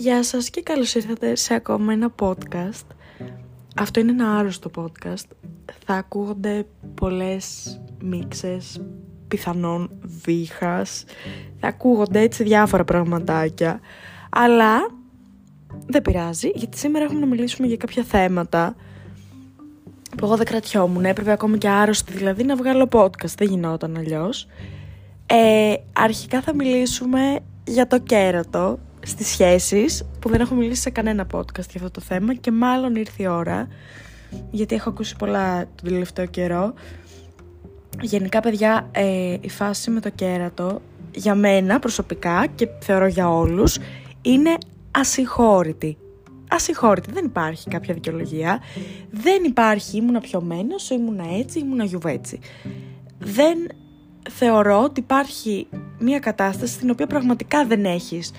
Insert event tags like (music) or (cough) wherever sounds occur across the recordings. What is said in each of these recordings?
Γεια σας και καλώς ήρθατε σε ακόμα ένα podcast. Αυτό είναι ένα άρρωστο podcast. Θα ακούγονται πολλές μίξες, πιθανόν βήχας. Θα ακούγονται έτσι διάφορα πραγματάκια. Αλλά δεν πειράζει, γιατί σήμερα έχουμε να μιλήσουμε για κάποια θέματα που εγώ δεν κρατιόμουν. Έπρεπε ακόμη και άρρωστη δηλαδή να βγάλω podcast. Δεν γινόταν αλλιώς. Ε, αρχικά θα μιλήσουμε για το κέρατο στις σχέσεις που δεν έχω μιλήσει σε κανένα podcast για αυτό το θέμα και μάλλον ήρθε η ώρα γιατί έχω ακούσει πολλά τον τελευταίο καιρό. Γενικά παιδιά ε, η φάση με το κέρατο για μένα προσωπικά και θεωρώ για όλους είναι ασυγχώρητη. Ασυγχώρητη, δεν υπάρχει κάποια δικαιολογία. Δεν υπάρχει ήμουνα πιωμένος, ήμουνα έτσι, ήμουνα γιουβέτσι. Δεν θεωρώ ότι υπάρχει μια κατάσταση στην οποία πραγματικά δεν έχεις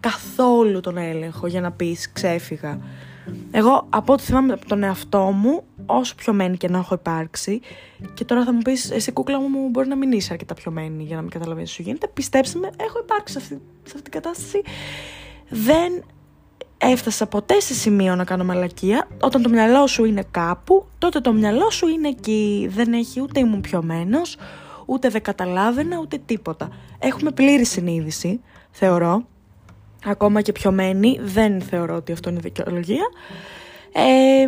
καθόλου τον έλεγχο για να πεις ξέφυγα. Εγώ από ό,τι θυμάμαι από τον εαυτό μου, όσο πιωμένη και να έχω υπάρξει, και τώρα θα μου πεις, εσύ κούκλα μου μπορεί να μην είσαι αρκετά πιωμένη για να μην καταλαβαίνεις σου γίνεται, πιστέψτε με, έχω υπάρξει σε αυτή, σε αυτή την κατάσταση. Δεν έφτασα ποτέ σε σημείο να κάνω μαλακία. Όταν το μυαλό σου είναι κάπου, τότε το μυαλό σου είναι εκεί. Δεν έχει ούτε ήμουν πιωμένος, ούτε δεν καταλάβαινα, ούτε τίποτα. Έχουμε πλήρη συνείδηση, θεωρώ, ακόμα και πιωμένη, δεν θεωρώ ότι αυτό είναι δικαιολογία. Ε,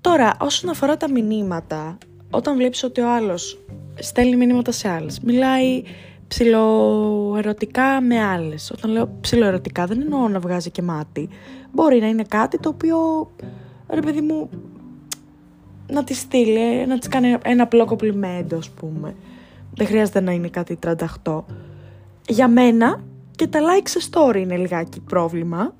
τώρα, όσον αφορά τα μηνύματα, όταν βλέπεις ότι ο άλλος στέλνει μηνύματα σε άλλες, μιλάει ψιλοερωτικά με άλλες. Όταν λέω ψιλοερωτικά δεν εννοώ να βγάζει και μάτι. Μπορεί να είναι κάτι το οποίο, ρε παιδί μου, να τη στείλει, να της κάνει ένα απλό κομπλιμέντο, ας πούμε. Δεν χρειάζεται να είναι κάτι 38. Για μένα και τα like σε story είναι λιγάκι πρόβλημα.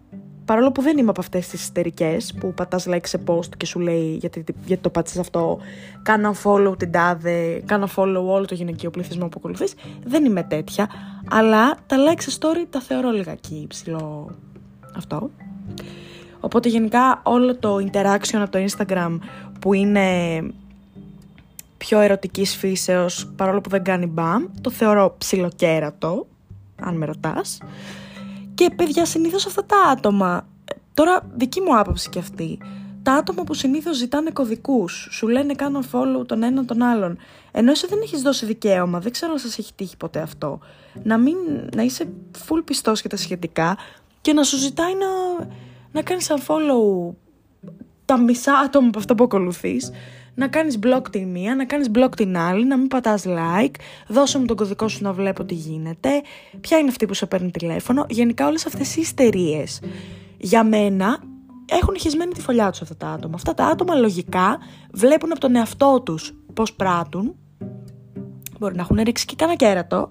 Παρόλο που δεν είμαι από αυτές τις ιστερικέ που πατάς like σε post και σου λέει γιατί, γιατί το πάτησε αυτό, κάνω follow την τάδε, κάνω follow όλο το γυναικείο πληθυσμό που ακολουθείς. Δεν είμαι τέτοια. Αλλά τα like σε story τα θεωρώ λιγάκι υψηλό αυτό. Οπότε γενικά όλο το interaction από το Instagram που είναι πιο ερωτικής φύσεως παρόλο που δεν κάνει μπαμ, το θεωρώ ψιλοκέρατο αν με ρωτάς. Και παιδιά, συνήθως αυτά τα άτομα, τώρα δική μου άποψη και αυτή, τα άτομα που συνήθως ζητάνε κωδικούς, σου λένε κάνω follow τον έναν τον άλλον, ενώ εσύ δεν έχεις δώσει δικαίωμα, δεν ξέρω αν σας έχει τύχει ποτέ αυτό, να, μην, να είσαι full πιστός και τα σχετικά και να σου ζητάει να, να κάνεις unfollow τα μισά άτομα από αυτά που ακολουθείς να κάνεις block την μία, να κάνεις block την άλλη, να μην πατάς like, δώσε μου τον κωδικό σου να βλέπω τι γίνεται, ποια είναι αυτή που σε παίρνει τηλέφωνο. Γενικά όλες αυτές οι ιστερίες για μένα έχουν χεσμένη τη φωλιά τους αυτά τα άτομα. Αυτά τα άτομα λογικά βλέπουν από τον εαυτό τους πώς πράττουν, μπορεί να έχουν ρίξει και κανένα κέρατο,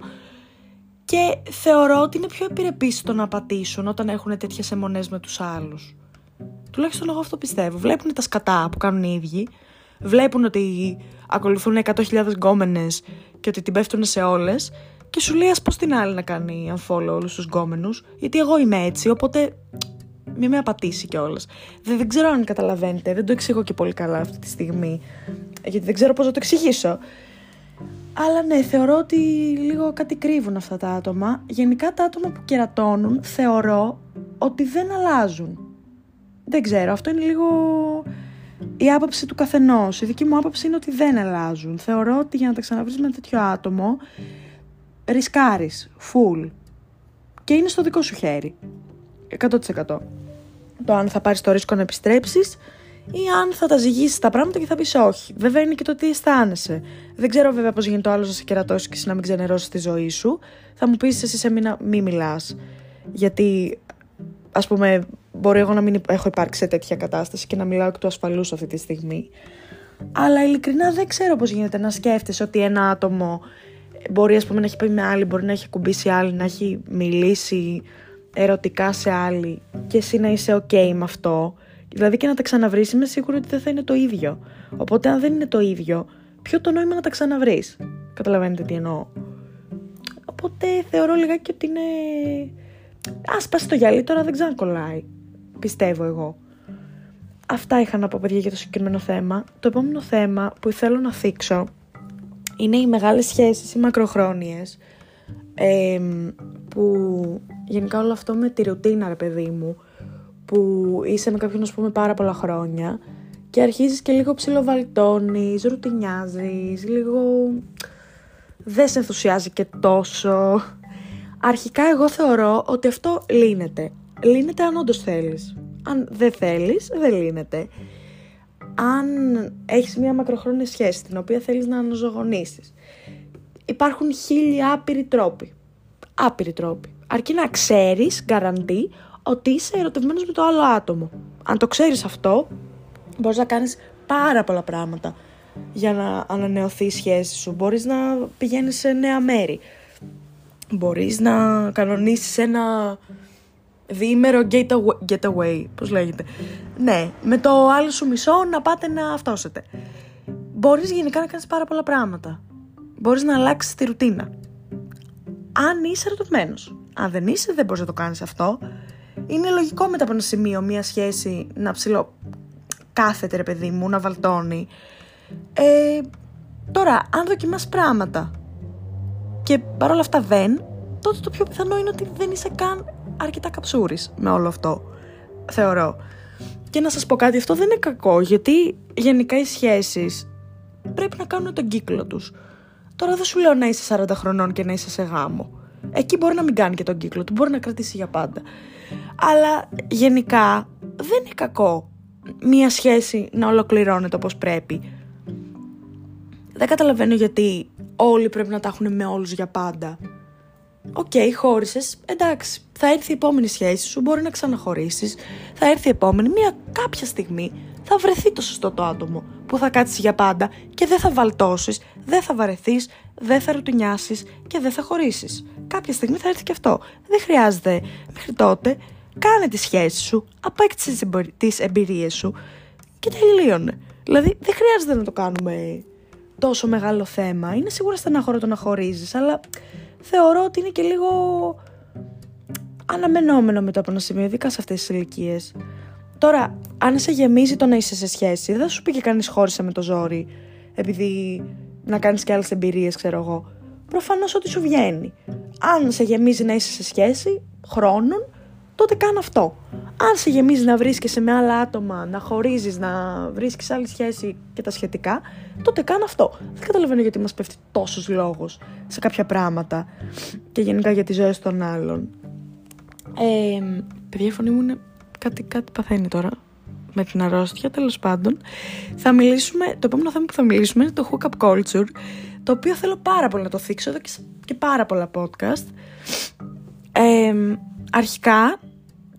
και θεωρώ ότι είναι πιο επιρρεπείς το να πατήσουν όταν έχουν τέτοιες αιμονές με τους άλλους. Τουλάχιστον εγώ αυτό πιστεύω. Βλέπουν τα σκατά που κάνουν οι ίδιοι βλέπουν ότι ακολουθούν 100.000 γκόμενες και ότι την πέφτουν σε όλες. Και σου λέει, ας πω την άλλη να κάνει unfollow όλους τους γκόμενους, γιατί εγώ είμαι έτσι, οπότε μην με απατήσει κιόλας. Δεν, δεν ξέρω αν καταλαβαίνετε, δεν το εξηγώ και πολύ καλά αυτή τη στιγμή, γιατί δεν ξέρω πώς να το εξηγήσω. Αλλά ναι, θεωρώ ότι λίγο κάτι κρύβουν αυτά τα άτομα. Γενικά τα άτομα που κερατώνουν θεωρώ ότι δεν αλλάζουν. Δεν ξέρω, αυτό είναι λίγο η άποψη του καθενός. Η δική μου άποψη είναι ότι δεν αλλάζουν. Θεωρώ ότι για να τα ξαναβρεις με τέτοιο άτομο, ρισκάρεις, full. Και είναι στο δικό σου χέρι. 100%. Το αν θα πάρεις το ρίσκο να επιστρέψεις ή αν θα τα ζυγίσεις τα πράγματα και θα πεις όχι. Βέβαια είναι και το τι αισθάνεσαι. Δεν ξέρω βέβαια πώς γίνεται το άλλος να σε κερατώσει και να μην ξενερώσεις τη ζωή σου. Θα μου πεις εσύ σε μήνα μη μιλάς. Γιατί ας πούμε Μπορεί εγώ να μην έχω υπάρξει σε τέτοια κατάσταση και να μιλάω εκ του ασφαλούς αυτή τη στιγμή. Αλλά ειλικρινά δεν ξέρω πώς γίνεται να σκέφτεσαι ότι ένα άτομο μπορεί ας πούμε, να έχει πει με άλλη, μπορεί να έχει κουμπίσει άλλη, να έχει μιλήσει ερωτικά σε άλλη και εσύ να είσαι ok με αυτό. Δηλαδή και να τα ξαναβρεις είμαι σίγουρη ότι δεν θα είναι το ίδιο. Οπότε αν δεν είναι το ίδιο, ποιο το νόημα να τα ξαναβρεις; Καταλαβαίνετε τι εννοώ. Οπότε θεωρώ λιγάκι ότι είναι... Α το γυαλί τώρα δεν ξανακολλάει πιστεύω εγώ. Αυτά είχα να πω παιδιά για το συγκεκριμένο θέμα. Το επόμενο θέμα που θέλω να θίξω είναι οι μεγάλες σχέσεις, οι μακροχρόνιες, που γενικά όλο αυτό με τη ρουτίνα ρε παιδί μου, που είσαι με κάποιον, ας πούμε, πάρα πολλά χρόνια και αρχίζεις και λίγο ψιλοβαλτώνεις, ρουτινιάζεις, λίγο δεν σε ενθουσιάζει και τόσο. Αρχικά εγώ θεωρώ ότι αυτό λύνεται. Λύνεται αν όντως θέλεις. Αν δεν θέλεις, δεν λύνεται. Αν έχεις μια μακροχρόνια σχέση την οποία θέλεις να αναζωογονήσεις, υπάρχουν χίλια άπειροι τρόποι. Άπειροι τρόποι. Αρκεί να ξέρεις, γκαραντί, ότι είσαι ερωτευμένος με το άλλο άτομο. Αν το ξέρεις αυτό, μπορείς να κάνεις πάρα πολλά πράγματα για να ανανεωθεί η σχέση σου. Μπορείς να πηγαίνεις σε νέα μέρη. Μπορείς να κανονίσεις ένα διήμερο getaway, getaway πώς λέγεται. Ναι, με το άλλο σου μισό να πάτε να αυτόσετε. Μπορείς γενικά να κάνεις πάρα πολλά πράγματα. Μπορείς να αλλάξεις τη ρουτίνα. Αν είσαι ερωτευμένος. Αν δεν είσαι, δεν μπορείς να το κάνεις αυτό. Είναι λογικό μετά από ένα σημείο μια σχέση να ψηλό κάθεται ρε παιδί μου, να βαλτώνει. Ε, τώρα, αν δοκιμάς πράγματα και παρόλα αυτά δεν, τότε το πιο πιθανό είναι ότι δεν είσαι καν αρκετά καψούρης με όλο αυτό, θεωρώ. Και να σας πω κάτι, αυτό δεν είναι κακό, γιατί γενικά οι σχέσεις πρέπει να κάνουν τον κύκλο τους. Τώρα δεν σου λέω να είσαι 40 χρονών και να είσαι σε γάμο. Εκεί μπορεί να μην κάνει και τον κύκλο του, μπορεί να κρατήσει για πάντα. Αλλά γενικά δεν είναι κακό μία σχέση να ολοκληρώνεται όπως πρέπει. Δεν καταλαβαίνω γιατί όλοι πρέπει να τα έχουν με όλους για πάντα. OK, okay, χώρισες, εντάξει, θα έρθει η επόμενη σχέση σου, μπορεί να ξαναχωρίσεις, θα έρθει η επόμενη, μία κάποια στιγμή θα βρεθεί το σωστό το άτομο που θα κάτσει για πάντα και δεν θα βαλτώσεις, δεν θα βαρεθείς, δεν θα ρουτινιάσεις και δεν θα χωρίσεις. Κάποια στιγμή θα έρθει και αυτό. Δεν χρειάζεται μέχρι τότε κάνε τη σχέση σου, απέκτησε τις εμπειρίες σου και τελείωνε. Δηλαδή δεν χρειάζεται να το κάνουμε τόσο μεγάλο θέμα. Είναι σίγουρα στενάχωρο το να χωρίζεις, αλλά θεωρώ ότι είναι και λίγο αναμενόμενο μετά από ένα σημείο, ειδικά σε αυτές τις ηλικίες. Τώρα, αν σε γεμίζει το να είσαι σε σχέση, δεν θα σου πει και κανείς χώρισε με το ζόρι, επειδή να κάνεις και άλλες εμπειρίες, ξέρω εγώ. Προφανώς ότι σου βγαίνει. Αν σε γεμίζει να είσαι σε σχέση, χρόνων, τότε κάνε αυτό. Αν σε γεμίζει να βρίσκεσαι με άλλα άτομα, να χωρίζεις, να βρίσκεις άλλη σχέση και τα σχετικά, τότε κάνε αυτό. Δεν καταλαβαίνω γιατί μας πέφτει τόσος λόγος σε κάποια πράγματα και γενικά για τις ζωές των άλλων. Ε, παιδιά, η φωνή μου είναι κάτι, κάτι παθαίνει τώρα με την αρρώστια, τέλος πάντων. Θα μιλήσουμε, το επόμενο θέμα που θα μιλήσουμε είναι το hookup culture, το οποίο θέλω πάρα πολύ να το θίξω εδώ και, και πάρα πολλά podcast. Ε, αρχικά,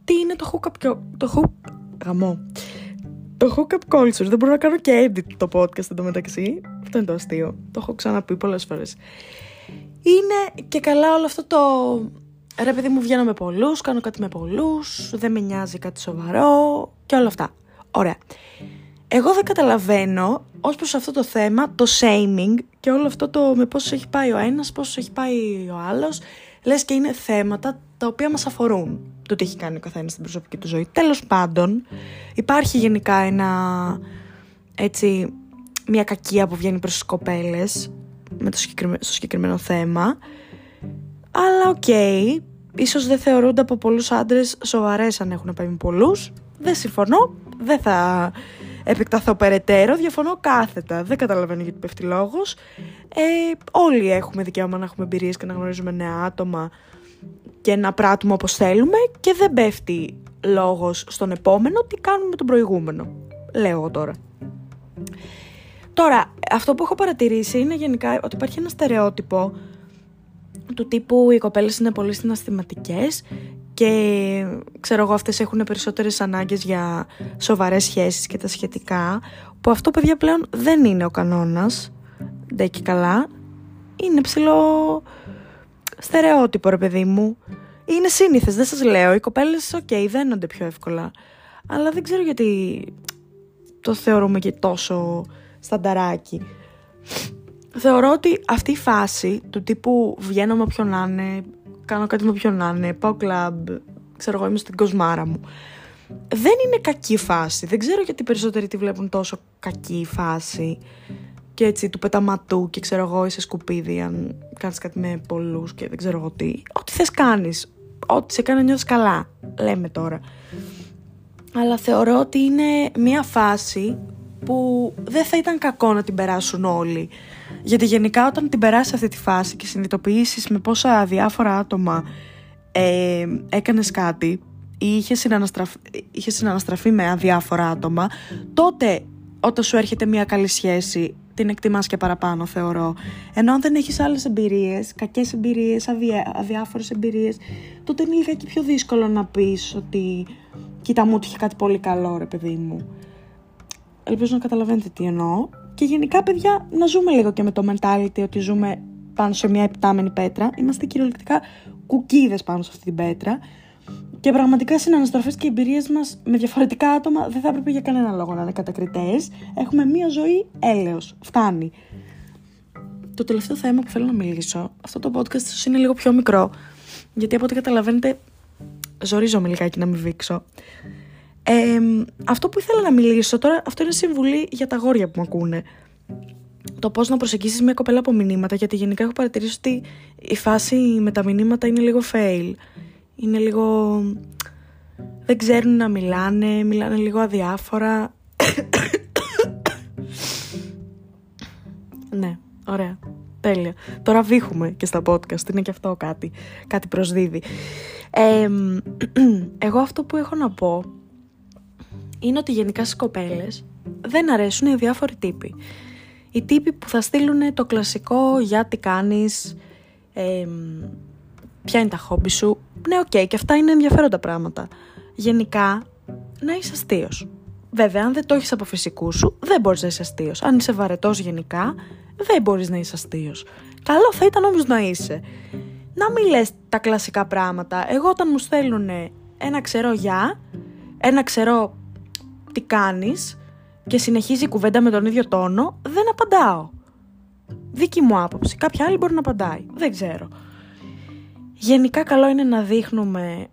τι είναι το hookup, το hook, γαμό. Το hookup culture, δεν μπορώ να κάνω και edit το podcast εντωμεταξύ. Αυτό είναι το αστείο. Το έχω ξαναπεί πολλές φορές. Είναι και καλά όλο αυτό το... Ρε παιδί μου βγαίνω με πολλούς, κάνω κάτι με πολλούς, δεν με νοιάζει κάτι σοβαρό και όλα αυτά. Ωραία. Εγώ δεν καταλαβαίνω ως προς αυτό το θέμα, το shaming και όλο αυτό το με πόσο έχει πάει ο ένας, πόσο έχει πάει ο άλλος, λες και είναι θέματα τα οποία μας αφορούν το τι έχει κάνει ο καθένας στην προσωπική του ζωή. Τέλος πάντων, υπάρχει γενικά ένα, έτσι, μια κακία που βγαίνει προς τις κοπέλες με το συγκεκριμένο, στο συγκεκριμένο θέμα. Αλλά OK, okay, ίσως δεν θεωρούνται από πολλούς άντρες σοβαρές αν έχουν πάει με πολλούς. Δεν συμφωνώ, δεν θα επεκταθώ περαιτέρω, διαφωνώ κάθετα. Δεν καταλαβαίνω γιατί πέφτει λόγος. Ε, όλοι έχουμε δικαίωμα να έχουμε εμπειρίες και να γνωρίζουμε νέα άτομα και να πράττουμε όπως θέλουμε και δεν πέφτει λόγος στον επόμενο τι κάνουμε με τον προηγούμενο. Λέω εγώ τώρα. Τώρα, αυτό που έχω παρατηρήσει είναι γενικά ότι υπάρχει ένα στερεότυπο του τύπου οι κοπέλες είναι πολύ συναισθηματικές και ξέρω εγώ αυτές έχουν περισσότερες ανάγκες για σοβαρές σχέσεις και τα σχετικά που αυτό παιδιά πλέον δεν είναι ο κανόνας. Δεν και καλά. Είναι ψιλοστερεότυπο ρε παιδί μου. Είναι σύνηθες δεν σας λέω. Οι κοπέλες OK okay, δένονται πιο εύκολα. Αλλά δεν ξέρω γιατί το θεωρούμε και τόσο στανταράκι. Θεωρώ ότι αυτή η φάση του τύπου βγαίνω με όποιον να είναι κάνω κάτι με ποιον να είναι, πάω κλαμπ, ξέρω εγώ είμαι στην κοσμάρα μου. Δεν είναι κακή φάση. Δεν ξέρω γιατί περισσότεροι τη βλέπουν τόσο κακή φάση και έτσι του πεταματού και ξέρω εγώ είσαι σκουπίδι αν κάνεις κάτι με πολλούς και δεν ξέρω εγώ τι. Ό,τι θες κάνεις. ό,τι σε κάνει να νιώθεις καλά, λέμε τώρα. Αλλά θεωρώ ότι είναι μια φάση που δεν θα ήταν κακό να την περάσουν όλοι. Γιατί γενικά όταν την περάσει αυτή τη φάση και συνειδητοποιήσεις με πόσα διάφορα άτομα ε, έκανες κάτι ή είχε συναναστραφεί, είχε συναναστραφεί με αδιάφορα άτομα, τότε όταν σου έρχεται μια καλή σχέση την εκτιμάς και παραπάνω θεωρώ. Ενώ αν δεν έχεις άλλες εμπειρίες, κακές εμπειρίες, αδιά, αδιάφορες εμπειρίες, τότε είναι λίγα πιο δύσκολο να πεις ότι κοίτα μου είχε κάτι πολύ καλό ρε παιδί μου. Ελπίζω να καταλαβαίνετε τι εννοώ. Και γενικά παιδιά να ζούμε λίγο και με το mentality ότι ζούμε πάνω σε μια επτάμενη πέτρα. Είμαστε κυριολεκτικά κουκίδες πάνω σε αυτή την πέτρα. Και πραγματικά συναναστροφές και εμπειρίες μας με διαφορετικά άτομα δεν θα έπρεπε για κανένα λόγο να είναι κατακριτές. Έχουμε μία ζωή έλεος. Φτάνει. Το τελευταίο θέμα που θέλω να μιλήσω, αυτό το podcast ίσως είναι λίγο πιο μικρό, γιατί από ό,τι καταλαβαίνετε, ζορίζομαι λιγάκι να μην βήξω. Ε, αυτό που ήθελα να μιλήσω τώρα, αυτό είναι συμβουλή για τα γόρια που με ακούνε. Το πώς να προσεγγίσεις μια κοπέλα από μηνύματα, γιατί γενικά έχω παρατηρήσει ότι η φάση με τα μηνύματα είναι λίγο fail είναι λίγο... Δεν ξέρουν να μιλάνε, μιλάνε λίγο αδιάφορα. (coughs) ναι, ωραία. Τέλεια. Τώρα βήχουμε και στα podcast, είναι και αυτό κάτι, κάτι προσδίδει. (coughs) εγώ αυτό που έχω να πω είναι ότι γενικά στις κοπέλες δεν αρέσουν οι αδιάφοροι τύποι. Οι τύποι που θα στείλουν το κλασικό «Γεια τι κάνεις», ποια είναι τα χόμπι σου. Ναι, OK, okay, και αυτά είναι ενδιαφέροντα πράγματα. Γενικά, να είσαι αστείος. Βέβαια, αν δεν το έχεις από φυσικού σου, δεν μπορείς να είσαι αστείος. Αν είσαι βαρετός γενικά, δεν μπορείς να είσαι αστείος. Καλό θα ήταν όμως να είσαι. Να μην λες τα κλασικά πράγματα. Εγώ όταν μου στέλνουν ένα ξερό γεια, ένα ξερό τι κάνεις και συνεχίζει η κουβέντα με τον ίδιο τόνο, δεν απαντάω. Δική μου άποψη. Κάποια άλλη μπορεί να απαντάει. Δεν ξέρω. Γενικά καλό είναι να δείχνουμε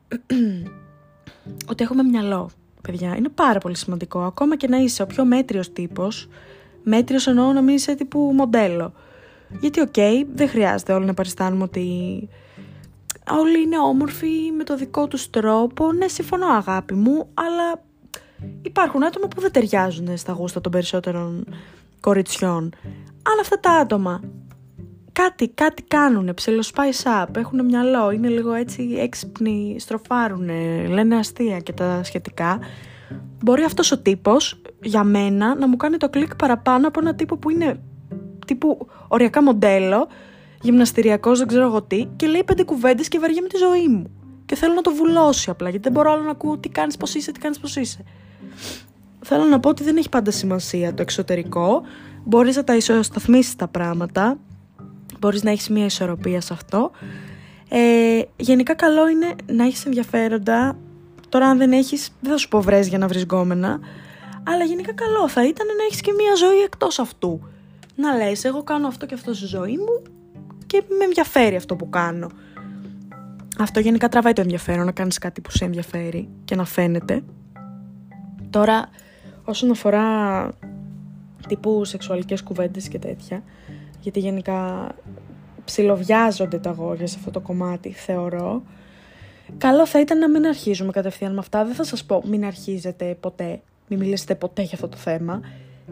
(clears throat) ότι έχουμε μυαλό, παιδιά. Είναι πάρα πολύ σημαντικό. Ακόμα και να είσαι ο πιο μέτριος τύπος, μέτριος εννοώ να μην είσαι τύπου μοντέλο. Γιατί οκ, δεν χρειάζεται όλοι να παριστάνουμε ότι όλοι είναι όμορφοι με το δικό τους τρόπο. Ναι, συμφωνώ αγάπη μου, αλλά υπάρχουν άτομα που δεν ταιριάζουν στα γούστα των περισσότερων κοριτσιών. Αλλά αυτά τα άτομα κάτι, κάτι κάνουν, spice up, έχουν μυαλό, είναι λίγο έτσι έξυπνοι, στροφάρουν, λένε αστεία και τα σχετικά. Μπορεί αυτός ο τύπος, για μένα, να μου κάνει το κλικ παραπάνω από ένα τύπο που είναι τύπου οριακά μοντέλο, γυμναστηριακός, δεν ξέρω εγώ τι, και λέει πέντε κουβέντες και βαριέμαι τη ζωή μου. Και θέλω να το βουλώσει απλά, γιατί δεν μπορώ άλλο να ακούω τι κάνεις, πώς είσαι, τι κάνεις, πώς είσαι. Θέλω να πω ότι δεν έχει πάντα σημασία το εξωτερικό. Μπορείς να τα ισοσταθμίσεις τα πράγματα μπορείς να έχεις μια ισορροπία σε αυτό. Ε, γενικά καλό είναι να έχεις ενδιαφέροντα. Τώρα αν δεν έχεις, δεν θα σου πω βρες για να βρεις γκόμενα. Αλλά γενικά καλό θα ήταν να έχεις και μια ζωή εκτός αυτού. Να λες, εγώ κάνω αυτό και αυτό στη ζωή μου και με ενδιαφέρει αυτό που κάνω. Αυτό γενικά τραβάει το ενδιαφέρον, να κάνεις κάτι που σε ενδιαφέρει και να φαίνεται. Τώρα, όσον αφορά τύπου σεξουαλικές κουβέντες και τέτοια, γιατί γενικά ψιλοβιάζονται τα αγόρια σε αυτό το κομμάτι, θεωρώ. Καλό θα ήταν να μην αρχίζουμε κατευθείαν με αυτά. Δεν θα σας πω μην αρχίζετε ποτέ, μην μιλήσετε ποτέ για αυτό το θέμα.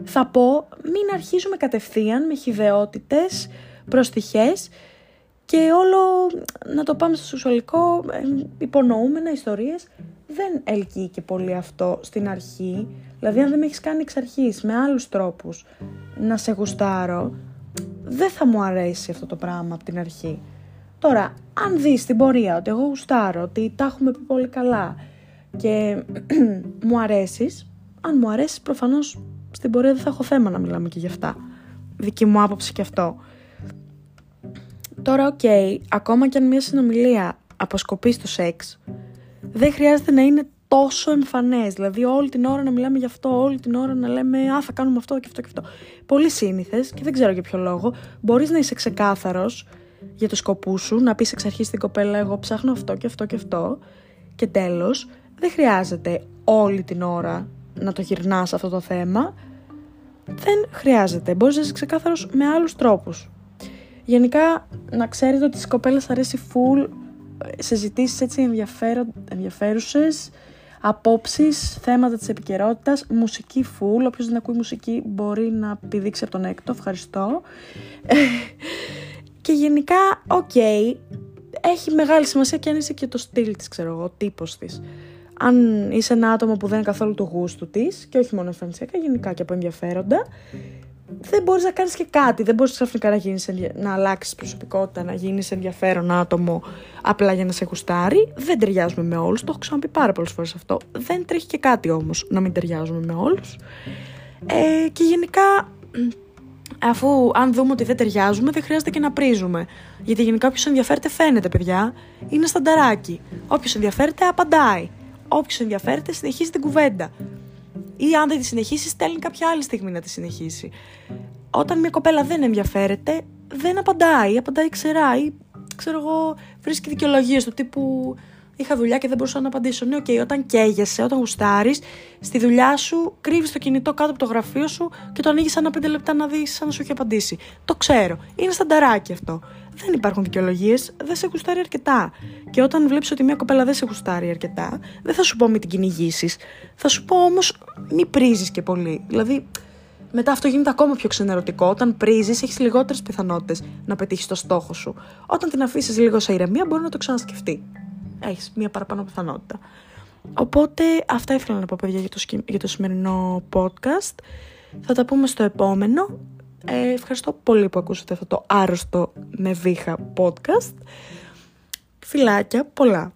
Θα πω μην αρχίζουμε κατευθείαν με χιδεότητες, προστιχές και όλο να το πάμε στο σεξουαλικό, ε, υπονοούμενα ιστορίες. Δεν ελκύει και πολύ αυτό στην αρχή. Δηλαδή αν δεν με έχεις κάνει εξ αρχής με άλλους τρόπους να σε γουστάρω, δεν θα μου αρέσει αυτό το πράγμα από την αρχή. Τώρα, αν δεις την πορεία ότι εγώ γουστάρω, ότι τα έχουμε πει πολύ καλά και (clears throat) μου αρέσεις, αν μου αρέσεις προφανώς στην πορεία δεν θα έχω θέμα να μιλάμε και γι' αυτά. Δική μου άποψη και αυτό. Τώρα, οκ, ακόμα και αν μια συνομιλία αποσκοπεί στο σεξ, δεν χρειάζεται να είναι τόσο εμφανές. Δηλαδή, όλη την ώρα να μιλάμε γι' αυτό, όλη την ώρα να λέμε Α, θα κάνουμε αυτό και αυτό και αυτό. Πολύ σύνηθες και δεν ξέρω για ποιο λόγο. Μπορείς να είσαι ξεκάθαρος για το σκοπού σου, να πεις εξ αρχής στην κοπέλα: Εγώ ψάχνω αυτό και αυτό και αυτό. Και τέλος, δεν χρειάζεται όλη την ώρα να το γυρνάς αυτό το θέμα. Δεν χρειάζεται. Μπορείς να είσαι ξεκάθαρος με άλλους τρόπους. Γενικά, να ξέρετε ότι στις κοπέλες αρέσει full συζητήσεις έτσι ενδιαφέρουσες, απόψεις, θέματα της επικαιρότητας, μουσική full, όποιος δεν ακούει μουσική μπορεί να πηδήξει από τον έκτο, ευχαριστώ. (laughs) και γενικά, OK, okay, έχει μεγάλη σημασία και αν είσαι και το στυλ της, ξέρω εγώ, ο τύπος της. Αν είσαι ένα άτομο που δεν είναι καθόλου το γούστο της, και όχι μόνο εμφανισιακά, γενικά και από ενδιαφέροντα, δεν μπορείς να κάνεις και κάτι. Δεν μπορείς ξαφνικά να, γίνεις, να αλλάξεις προσωπικότητα, να γίνεις ενδιαφέρον άτομο απλά για να σε γουστάρει. Δεν ταιριάζουμε με όλους, το έχω ξαναπεί πάρα πολλές φορές αυτό. Δεν τρέχει και κάτι όμως να μην ταιριάζουμε με όλους. Ε, και γενικά, αφού αν δούμε ότι δεν ταιριάζουμε, δεν χρειάζεται και να πρίζουμε. Γιατί γενικά όποιος ενδιαφέρεται φαίνεται, παιδιά. Είναι στανταράκι. Όποιος ενδιαφέρεται, απαντάει. Όποιος ενδιαφέρεται, συνεχίζει την κουβέντα ή αν δεν τη συνεχίσει, στέλνει κάποια άλλη στιγμή να τη συνεχίσει. Όταν μια κοπέλα δεν ενδιαφέρεται, δεν απαντάει, απαντάει ξερά ή ξέρω εγώ, βρίσκει δικαιολογίες του τύπου Είχα δουλειά και δεν μπορούσα να απαντήσω. Ναι, OK, okay, όταν καίγεσαι, όταν γουστάρεις, στη δουλειά σου κρύβεις το κινητό κάτω από το γραφείο σου και το ανοίγεις ένα πέντε λεπτά να δεις αν σου έχει απαντήσει. Το ξέρω. Είναι στανταράκι αυτό. Δεν υπάρχουν δικαιολογίες, δεν σε γουστάρει αρκετά. Και όταν βλέπεις ότι μια κοπέλα δεν σε γουστάρει αρκετά, δεν θα σου πω μην την κυνηγήσεις. Θα σου πω όμως μην πρήζεις και πολύ. Δηλαδή, μετά αυτό γίνεται ακόμα πιο ξενερωτικό. Όταν πρίζεις, έχεις λιγότερες πιθανότητες να πετύχεις το στόχο σου. Όταν την αφήσεις λίγο σε ηρεμία, μπορεί να το ξανασκεφτεί έχεις μία παραπάνω πιθανότητα. Οπότε αυτά ήθελα να πω παιδιά για το, για το σημερινό podcast. Θα τα πούμε στο επόμενο. Ε, ευχαριστώ πολύ που ακούσατε αυτό το άρρωστο με βήχα podcast. Φιλάκια πολλά.